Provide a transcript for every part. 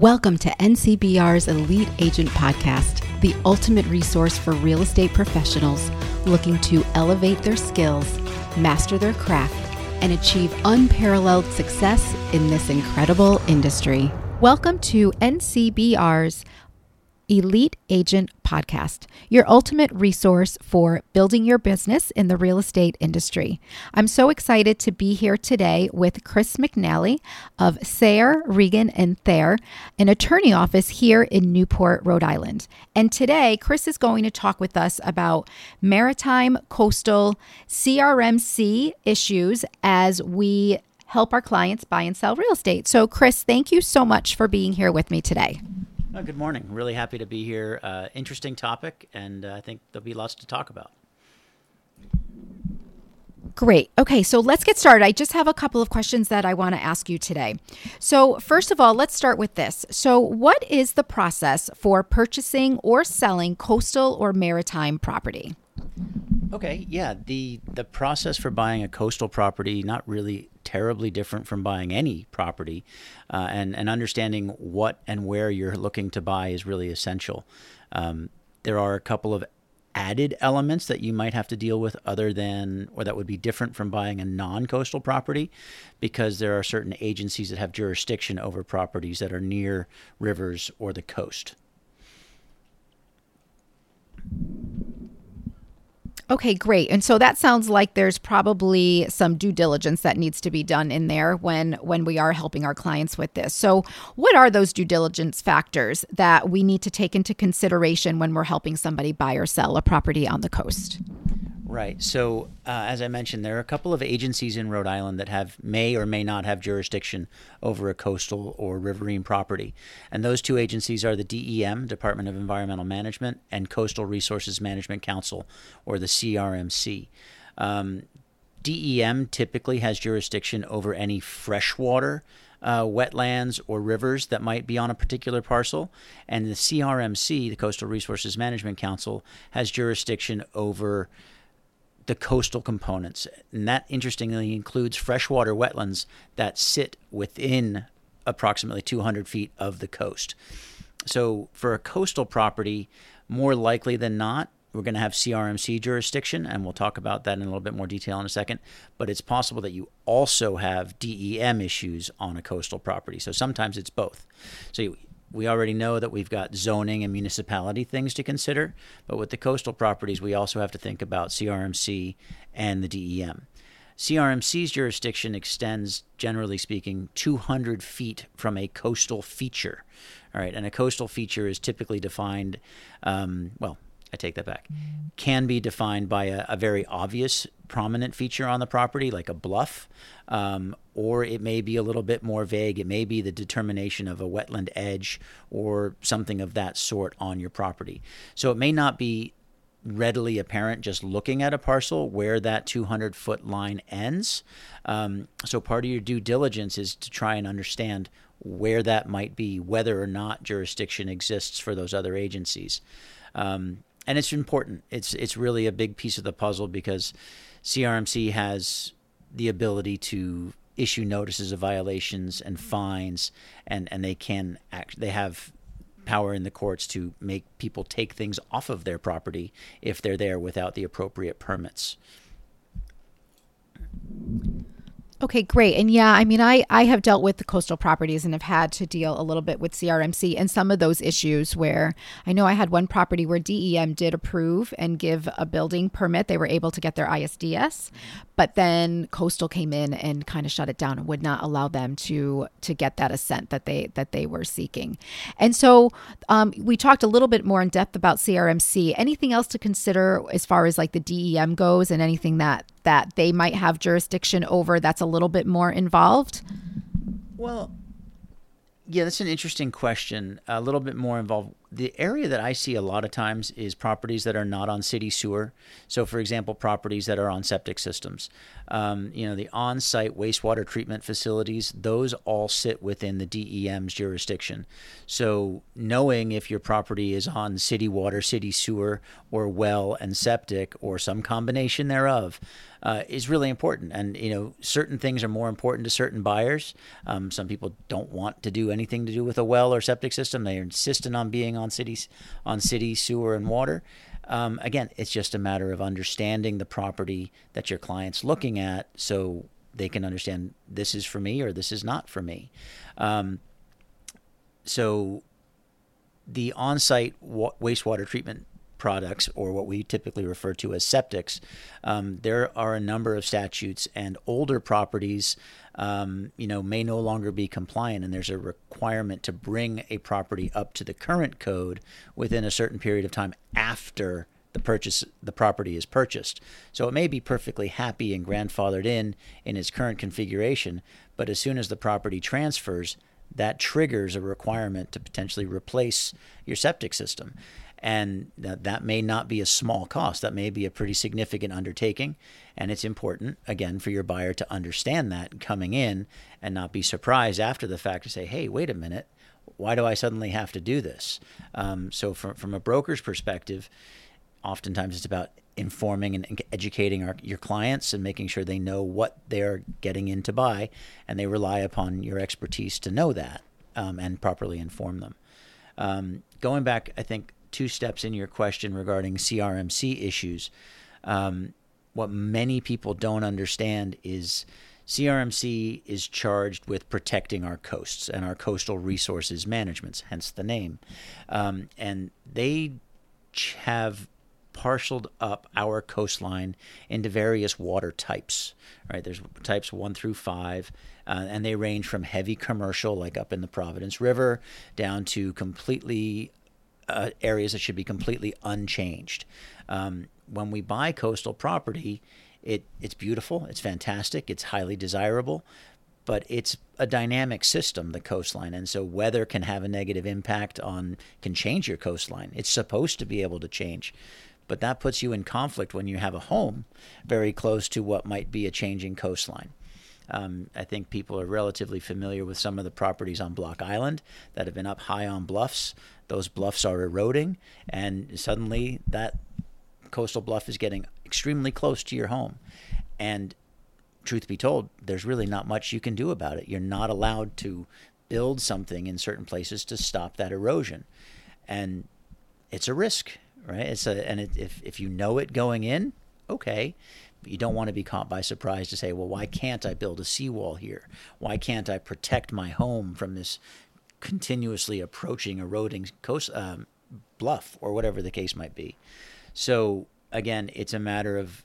Welcome to NCBR's Elite Agent Podcast, the ultimate resource for real estate professionals looking to elevate their skills, master their craft, and achieve unparalleled success in this incredible industry. Welcome to NCBR's Elite Agent Podcast, your ultimate resource for building your business in the real estate industry. I'm so excited to be here today with Chris McNally of Sayer, Regan, and Thayer, an attorney office here in Newport, Rhode Island. And today, Chris is going to talk with us about maritime, coastal, CRMC issues as we help our clients buy and sell real estate. So, Chris, thank you so much for being here with me today. Oh, good morning. Really happy to be here. Uh, interesting topic, and uh, I think there'll be lots to talk about. Great. Okay, so let's get started. I just have a couple of questions that I want to ask you today. So, first of all, let's start with this. So, what is the process for purchasing or selling coastal or maritime property? Okay, yeah, the the process for buying a coastal property not really terribly different from buying any property, uh, and and understanding what and where you're looking to buy is really essential. Um, there are a couple of added elements that you might have to deal with other than or that would be different from buying a non-coastal property because there are certain agencies that have jurisdiction over properties that are near rivers or the coast. Okay, great. And so that sounds like there's probably some due diligence that needs to be done in there when when we are helping our clients with this. So, what are those due diligence factors that we need to take into consideration when we're helping somebody buy or sell a property on the coast? Right. So, uh, as I mentioned, there are a couple of agencies in Rhode Island that have may or may not have jurisdiction over a coastal or riverine property, and those two agencies are the DEM, Department of Environmental Management, and Coastal Resources Management Council, or the CRMC. Um, DEM typically has jurisdiction over any freshwater uh, wetlands or rivers that might be on a particular parcel. And the CRMC, the Coastal Resources Management Council, has jurisdiction over the coastal components. And that interestingly includes freshwater wetlands that sit within approximately 200 feet of the coast. So for a coastal property, more likely than not, we're going to have CRMC jurisdiction, and we'll talk about that in a little bit more detail in a second. But it's possible that you also have DEM issues on a coastal property. So sometimes it's both. So you, we already know that we've got zoning and municipality things to consider, but with the coastal properties, we also have to think about CRMC and the DEM. CRMC's jurisdiction extends, generally speaking, 200 feet from a coastal feature. All right, and a coastal feature is typically defined, um, well, I take that back, can be defined by a, a very obvious prominent feature on the property, like a bluff, um, or it may be a little bit more vague. It may be the determination of a wetland edge or something of that sort on your property. So it may not be readily apparent just looking at a parcel where that 200 foot line ends. Um, so part of your due diligence is to try and understand where that might be, whether or not jurisdiction exists for those other agencies. Um, and it's important. It's it's really a big piece of the puzzle because CRMC has the ability to issue notices of violations and fines, and and they can act. They have power in the courts to make people take things off of their property if they're there without the appropriate permits. Okay, great. And yeah, I mean, I, I have dealt with the coastal properties and have had to deal a little bit with CRMC and some of those issues where I know I had one property where DEM did approve and give a building permit. They were able to get their ISDS, but then coastal came in and kind of shut it down and would not allow them to to get that assent that they that they were seeking. And so um, we talked a little bit more in depth about CRMC. Anything else to consider as far as like the DEM goes and anything that that they might have jurisdiction over that's a little bit more involved? Well, yeah, that's an interesting question. A little bit more involved. The area that I see a lot of times is properties that are not on city sewer. So, for example, properties that are on septic systems. Um, you know, the on site wastewater treatment facilities, those all sit within the DEM's jurisdiction. So, knowing if your property is on city water, city sewer, or well and septic, or some combination thereof, uh, is really important. And you know, certain things are more important to certain buyers. Um, some people don't want to do anything to do with a well or septic system; they're insistent on being on cities, on city sewer and water. Um, again, it's just a matter of understanding the property that your client's looking at, so they can understand this is for me or this is not for me. Um, so the on-site wa- wastewater treatment products, or what we typically refer to as septics, um, there are a number of statutes, and older properties, um, you know, may no longer be compliant, and there's a requirement to bring a property up to the current code within a certain period of time after the purchase the property is purchased. So it may be perfectly happy and grandfathered in in its current configuration, but as soon as the property transfers, that triggers a requirement to potentially replace your septic system and that, that may not be a small cost. That may be a pretty significant undertaking. And it's important again for your buyer to understand that coming in and not be surprised after the fact to say hey wait a minute. Why do i suddenly have to do this? Um, so from, from a broker's perspective oftentimes it's about informing and educating our, your clients and making sure they know what they're getting in to buy and they rely upon your expertise to know that um, and properly inform them. Um, going back i think two steps in your question regarding CRMC issues. Um, what many people don't understand is CRMC is charged with protecting our coasts and our coastal resources management, hence the name. Um, and they have parceled up our coastline into various water types. Right, there's types one through five, uh, and they range from heavy commercial, like up in the Providence River, down to completely uh, areas that should be completely unchanged. Um, when we buy coastal property, it it's beautiful, it's fantastic, it's highly desirable, but it's a dynamic system, the coastline, and so weather can have a negative impact on can change your coastline. It's supposed to be able to change, but that puts you in conflict when you have a home very close to what might be a changing coastline. Um, I think people are relatively familiar with some of the properties on Block Island that have been up high on bluffs those bluffs are eroding, and suddenly that coastal bluff is getting extremely close to your home. And truth be told, there's really not much you can do about it. You're not allowed to build something in certain places to stop that erosion. And it's a risk, right? It's a and it, if if you know it going in, okay, but you don't want to be caught by surprise to say, well, why can't I build a seawall here? Why can't I protect my home from this continuously approaching eroding coast um, bluff or whatever the case might be. So again, it's a matter of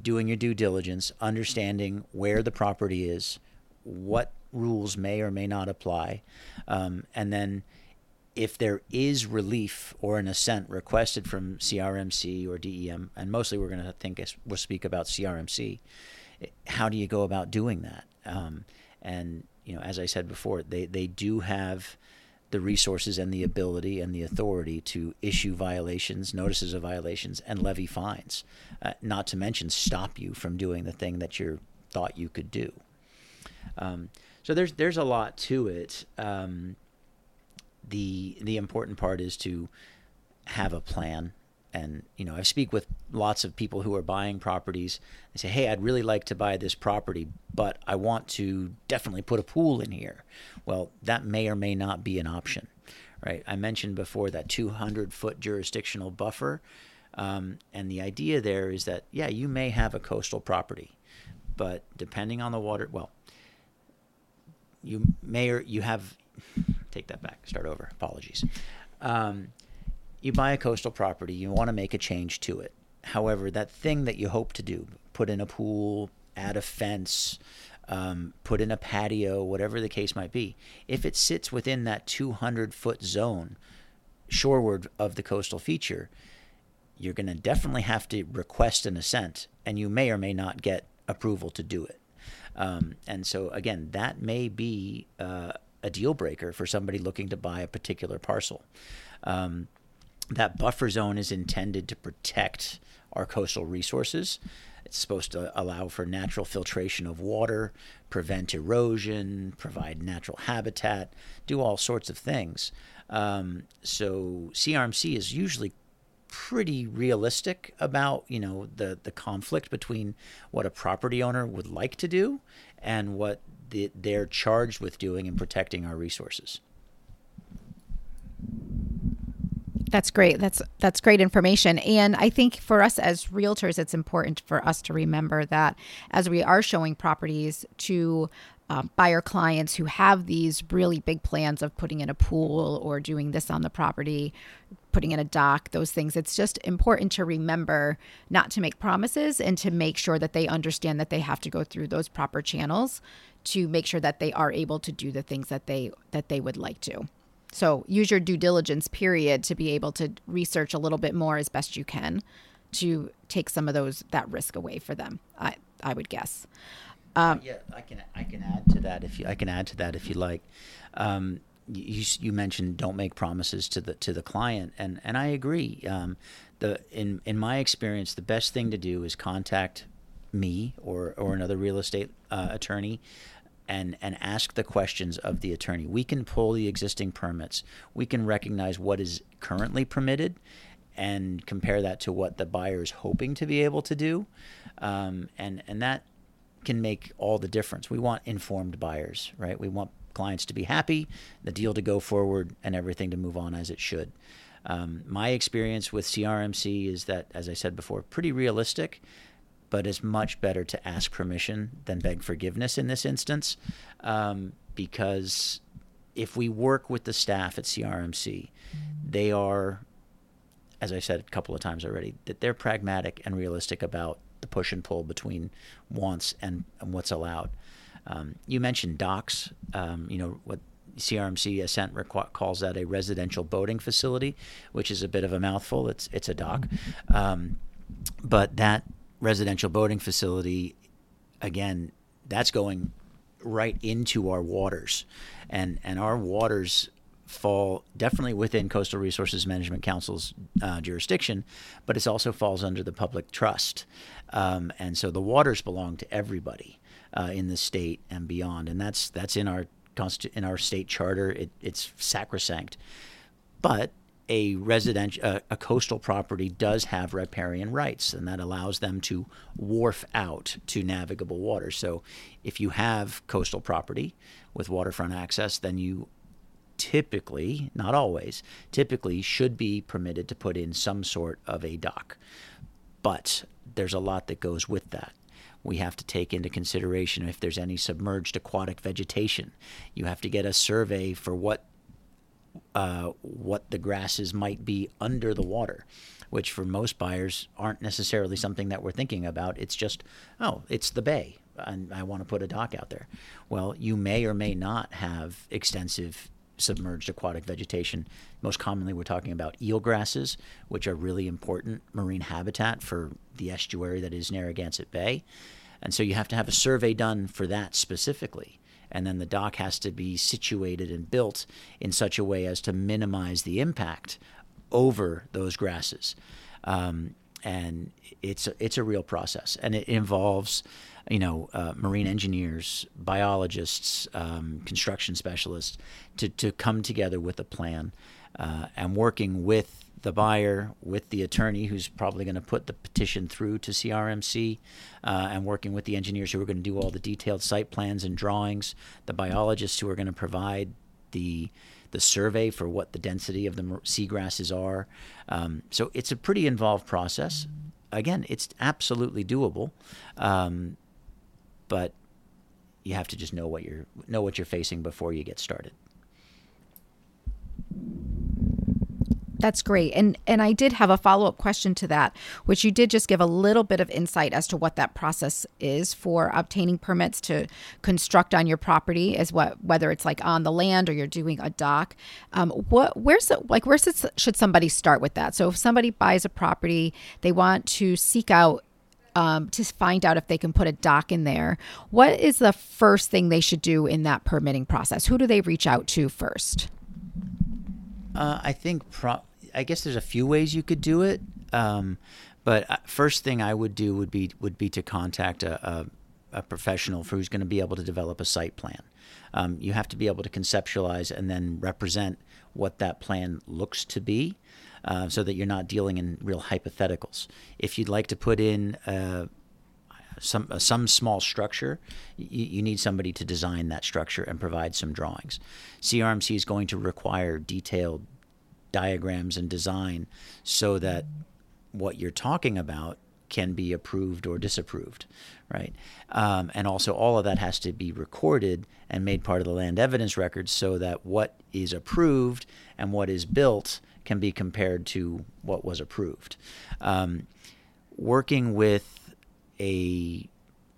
doing your due diligence, understanding where the property is, what rules may or may not apply, um, and then if there is relief or an assent requested from CRMC or DEM, and mostly we're going to think we'll speak about CRMC. How do you go about doing that? Um, and you know, as I said before, they, they do have the resources and the ability and the authority to issue violations, notices of violations, and levy fines. Uh, not to mention stop you from doing the thing that you thought you could do. Um, so there's there's a lot to it. Um, the the important part is to have a plan. And you know i speak with lots of people who are buying properties. They say hey i'd really like to buy this property but i want to definitely put a pool in here. Well that may or may not be an option right? I mentioned before that 200 foot jurisdictional buffer. Um, and the idea there is that yeah you may have a coastal property but depending on the water well you may or you have take that back start over apologies um, you buy a coastal property, you want to make a change to it. However, that thing that you hope to do, put in a pool, add a fence, um, put in a patio, whatever the case might be, if it sits within that 200 foot zone shoreward of the coastal feature, you're going to definitely have to request an assent, and you may or may not get approval to do it. Um, and so, again, that may be uh, a deal breaker for somebody looking to buy a particular parcel. Um, that buffer zone is intended to protect our coastal resources. It's supposed to allow for natural filtration of water, prevent erosion, provide natural habitat, do all sorts of things. Um, so CRMC is usually pretty realistic about you know the the conflict between what a property owner would like to do and what the, they're charged with doing and protecting our resources. That's great. That's that's great information. And I think for us as realtors, it's important for us to remember that as we are showing properties to um, buyer clients who have these really big plans of putting in a pool or doing this on the property, putting in a dock, those things. It's just important to remember not to make promises and to make sure that they understand that they have to go through those proper channels to make sure that they are able to do the things that they that they would like to. So use your due diligence period to be able to research a little bit more as best you can to take some of those that risk away for them. I I would guess. Um, yeah, I can I can add to that if you I can add to that if you like. Um, you, you mentioned don't make promises to the to the client, and and I agree. Um, the in in my experience, the best thing to do is contact me or or another real estate uh, attorney and and ask the questions of the attorney. We can pull the existing permits. We can recognize what is currently permitted and compare that to what the buyer is hoping to be able to do, um, and and that can make all the difference. We want informed buyers, right? We want clients to be happy, the deal to go forward, and everything to move on as it should. Um, my experience with CRMC is that, as I said before, pretty realistic but it's much better to ask permission than beg forgiveness in this instance um, because if we work with the staff at CRMC, they are, as I said a couple of times already, that they're pragmatic and realistic about the push and pull between wants and, and what's allowed. Um, you mentioned docks. Um, you know what CRMC Assent requ- calls that a residential boating facility, which is a bit of a mouthful. It's it's a dock, um, but that residential boating facility, again, that's going right into our waters, and and our waters fall definitely within Coastal Resources Management Council's uh, jurisdiction, but it also falls under the public trust, um, and so the waters belong to everybody uh, in the state and beyond, and that's that's in our in our state charter. It, it's sacrosanct, but a residential, a, a, coastal property does have riparian rights, and that allows them to wharf out to navigable water. So, if you have coastal property with waterfront access, then you typically, not always, typically should be permitted to put in some sort of a dock. But there's a lot that goes with that. We have to take into consideration if there's any submerged aquatic vegetation. You have to get a survey for what uh, what the grasses might be under the water, which for most buyers aren't necessarily something that we're thinking about. It's just, oh, it's the bay, and I want to put a dock out there. Well, you may or may not have extensive submerged aquatic vegetation. Most commonly, we're talking about eel grasses, which are really important marine habitat for the estuary that is Narragansett Bay. And so you have to have a survey done for that specifically and then the dock has to be situated and built in such a way as to minimize the impact over those grasses. Um, and it's a, it's a real process, and it involves, you know, uh, marine engineers, biologists, um, construction specialists, to to come together with a plan, uh, and working with the buyer with the attorney who's probably going to put the petition through to CRMC uh, and working with the engineers who are going to do all the detailed site plans and drawings, the biologists who are going to provide the the survey for what the density of the seagrasses are. Um, so it's a pretty involved process. Again, it's absolutely doable, um, but you have to just know what you're know what you're facing before you get started. That's great. And and I did have a follow-up question to that, which you did just give a little bit of insight as to what that process is for obtaining permits to construct on your property as what whether it's like on the land or you're doing a dock. Um, what where's the, like where should somebody start with that? So if somebody buys a property, they want to seek out um, to find out if they can put a dock in there, what is the first thing they should do in that permitting process? Who do they reach out to first? Uh, I think pro- I guess there's a few ways you could do it. Um, but uh, first thing I would do would be would be to contact a, a, a professional who's going to be able to develop a site plan. Um, you have to be able to conceptualize and then represent what that plan looks to be, uh, so that you're not dealing in real hypotheticals. If you'd like to put in uh, some uh, some small structure, you, you, need somebody to design that structure and provide some drawings. CRMC is going to require detailed diagrams and design so that what you're talking about can be approved or disapproved, right? Um, and also, all of that has to be recorded and made part of the land evidence records so that what is approved and what is built can be compared to what was approved. Um, working with a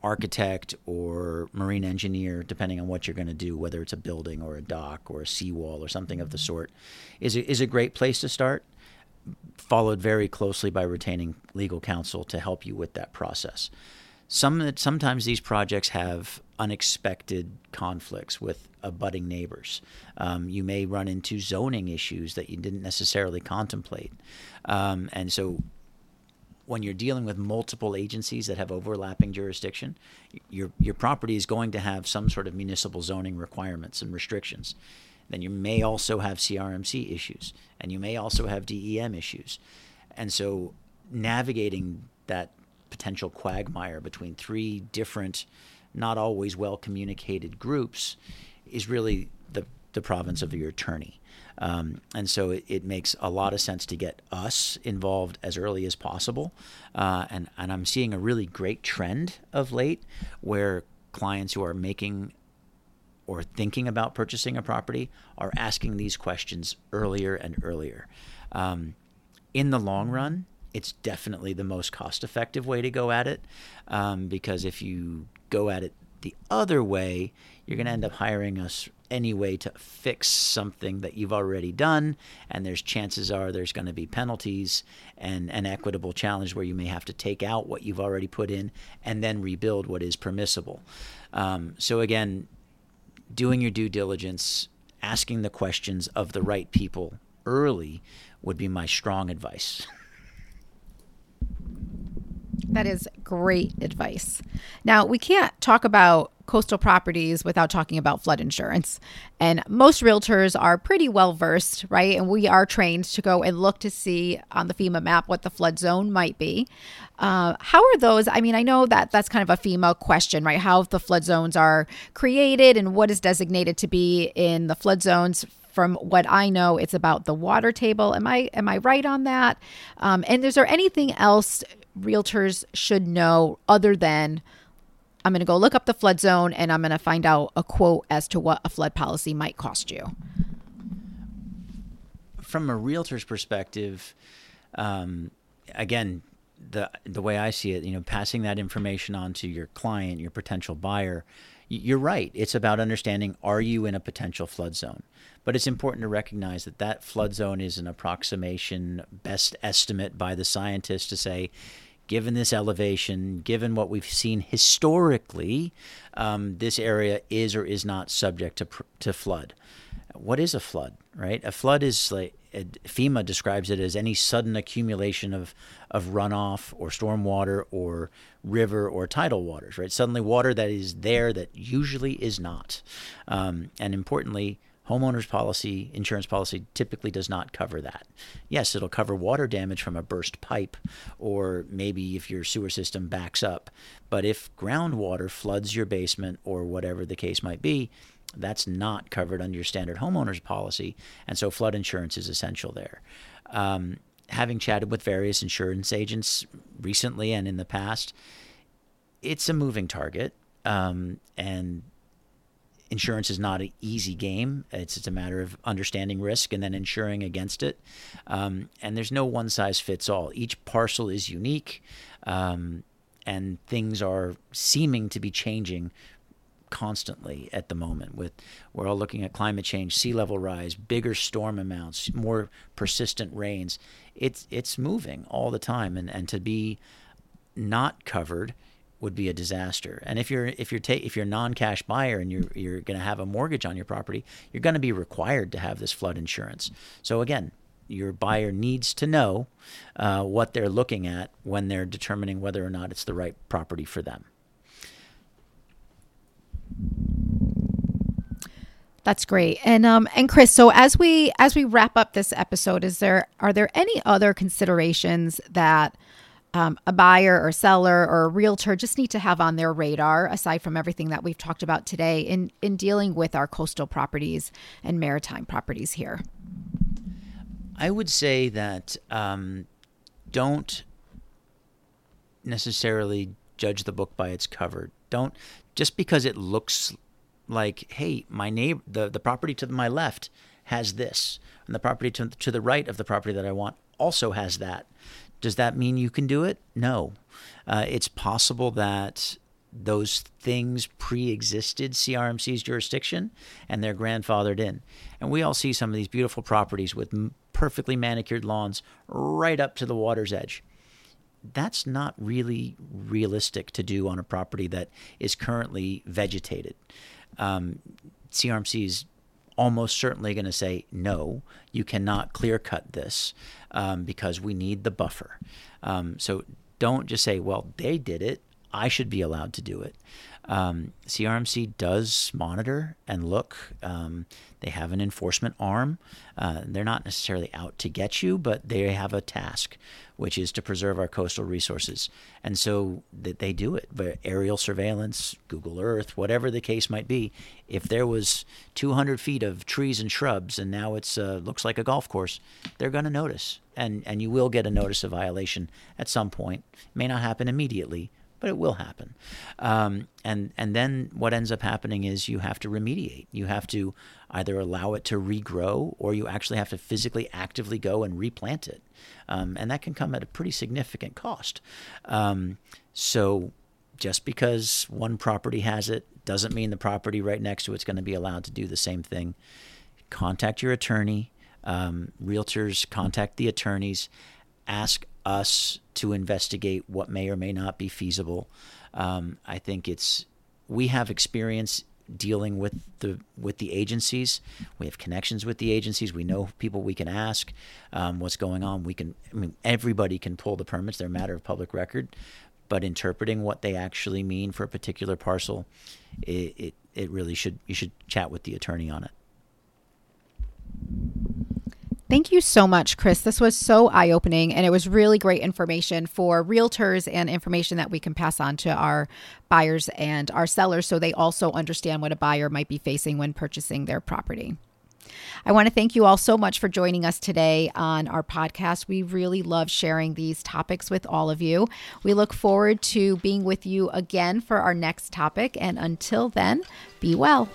architect or marine engineer, depending on what you're going to do, whether it's a building or a dock or a seawall or something of the sort, is a, is a great place to start. Followed very closely by retaining legal counsel to help you with that process. Some sometimes these projects have unexpected conflicts with abutting neighbors. Um, you may run into zoning issues that you didn't necessarily contemplate, um, and so when you're dealing with multiple agencies that have overlapping jurisdiction, your your property is going to have some sort of municipal zoning requirements and restrictions. Then you may also have CRMC issues, and you may also have DEM issues, and so navigating that potential quagmire between three different, not always well communicated groups is really the the province of your attorney. Um, and so it, it, makes a lot of sense to get us involved as early as possible. Uh, and, and I'm seeing a really great trend of late where clients who are making or thinking about purchasing a property are asking these questions earlier and earlier. Um, in the long run, it's definitely the most cost effective way to go at it um, because if you go at it the other way, you're going to end up hiring us anyway to fix something that you've already done. And there's chances are there's going to be penalties and an equitable challenge where you may have to take out what you've already put in and then rebuild what is permissible. Um, so, again, doing your due diligence, asking the questions of the right people early would be my strong advice. That is great advice. Now, we can't talk about coastal properties without talking about flood insurance. And most realtors are pretty well versed, right? And we are trained to go and look to see on the FEMA map what the flood zone might be. Uh, how are those? I mean, I know that that's kind of a FEMA question, right? How the flood zones are created and what is designated to be in the flood zones from what I know, it's about the water table. Am I am I right on that? Um, and is there anything else realtors should know other than I'm going to go look up the flood zone and I'm going to find out a quote as to what a flood policy might cost you. From a realtor's perspective, um, again, the the way I see it, you know, passing that information on to your client, your potential buyer, you're right. It's about understanding are you in a potential flood zone? But it's important to recognize that that flood zone is an approximation, best estimate by the scientists to say, given this elevation, given what we've seen historically, um, this area is or is not subject to, to flood. What is a flood, right? A flood is like FEMA describes it as any sudden accumulation of, of runoff or storm water or river or tidal waters, right? Suddenly, water that is there that usually is not. Um, and importantly, Homeowners policy, insurance policy typically does not cover that. Yes, it'll cover water damage from a burst pipe or maybe if your sewer system backs up. But if groundwater floods your basement or whatever the case might be, that's not covered under your standard homeowners policy. And so flood insurance is essential there. Um, having chatted with various insurance agents recently and in the past, it's a moving target. Um, and insurance is not an easy game. It's, it's a matter of understanding risk and then insuring against it. Um, and there's no one size fits all. Each parcel is unique, um, and things are seeming to be changing constantly at the moment with we're all looking at climate change sea level rise bigger storm amounts more persistent rains it's it's moving all the time and and to be not covered would be a disaster. And if you're if you're ta- if you're non-cash buyer and you're you're going to have a mortgage on your property, you're going to be required to have this flood insurance. So again, your buyer needs to know uh, what they're looking at when they're determining whether or not it's the right property for them. That's great. And um and Chris, so as we as we wrap up this episode, is there are there any other considerations that um, a buyer or seller or a realtor just need to have on their radar aside from everything that we've talked about today in in dealing with our coastal properties and maritime properties here? I would say that um, don't necessarily judge the book by its cover. Don't just because it looks like, hey, my neighbor, the, the property to my left has this, and the property to, to the right of the property that I want also has that. Does that mean you can do it? No. Uh, it's possible that those things pre-existed CRMC's jurisdiction and they're grandfathered in. And we all see some of these beautiful properties with perfectly manicured lawns right up to the water's edge. That's not really realistic to do on a property that is currently vegetated. Um, CRMC is almost certainly going to say, no, you cannot clear cut this um, because we need the buffer. Um, so don't just say, well, they did it. I should be allowed to do it. Um, CRMC does monitor and look. Um, they have an enforcement arm. Uh, they're not necessarily out to get you, but they have a task, which is to preserve our coastal resources. And so that they do it. But aerial surveillance, Google Earth, whatever the case might be. If there was 200 feet of trees and shrubs, and now it's uh, looks like a golf course, they're going to notice, and and you will get a notice of violation at some point. May not happen immediately, but it will happen. Um, and and then what ends up happening is you have to remediate. You have to either allow it to regrow, or you actually have to physically, actively go and replant it, um, and that can come at a pretty significant cost. Um, so just because one property has it doesn't mean the property right next to it's going to be allowed to do the same thing. Contact your attorney. Um, realtors contact the attorneys. Ask us to investigate what may or may not be feasible. Um, I think it's we have experience dealing with the with the agencies. We have connections with the agencies. We know people we can ask um, what's going on. We can. I mean, everybody can pull the permits. They're a matter of public record. But interpreting what they actually mean for a particular parcel, it, it, it really should you should chat with the attorney on it. Thank you so much, Chris. This was so eye opening and it was really great information for realtors and information that we can pass on to our buyers and our sellers so they also understand what a buyer might be facing when purchasing their property. I want to thank you all so much for joining us today on our podcast. We really love sharing these topics with all of you. We look forward to being with you again for our next topic. And until then, be well.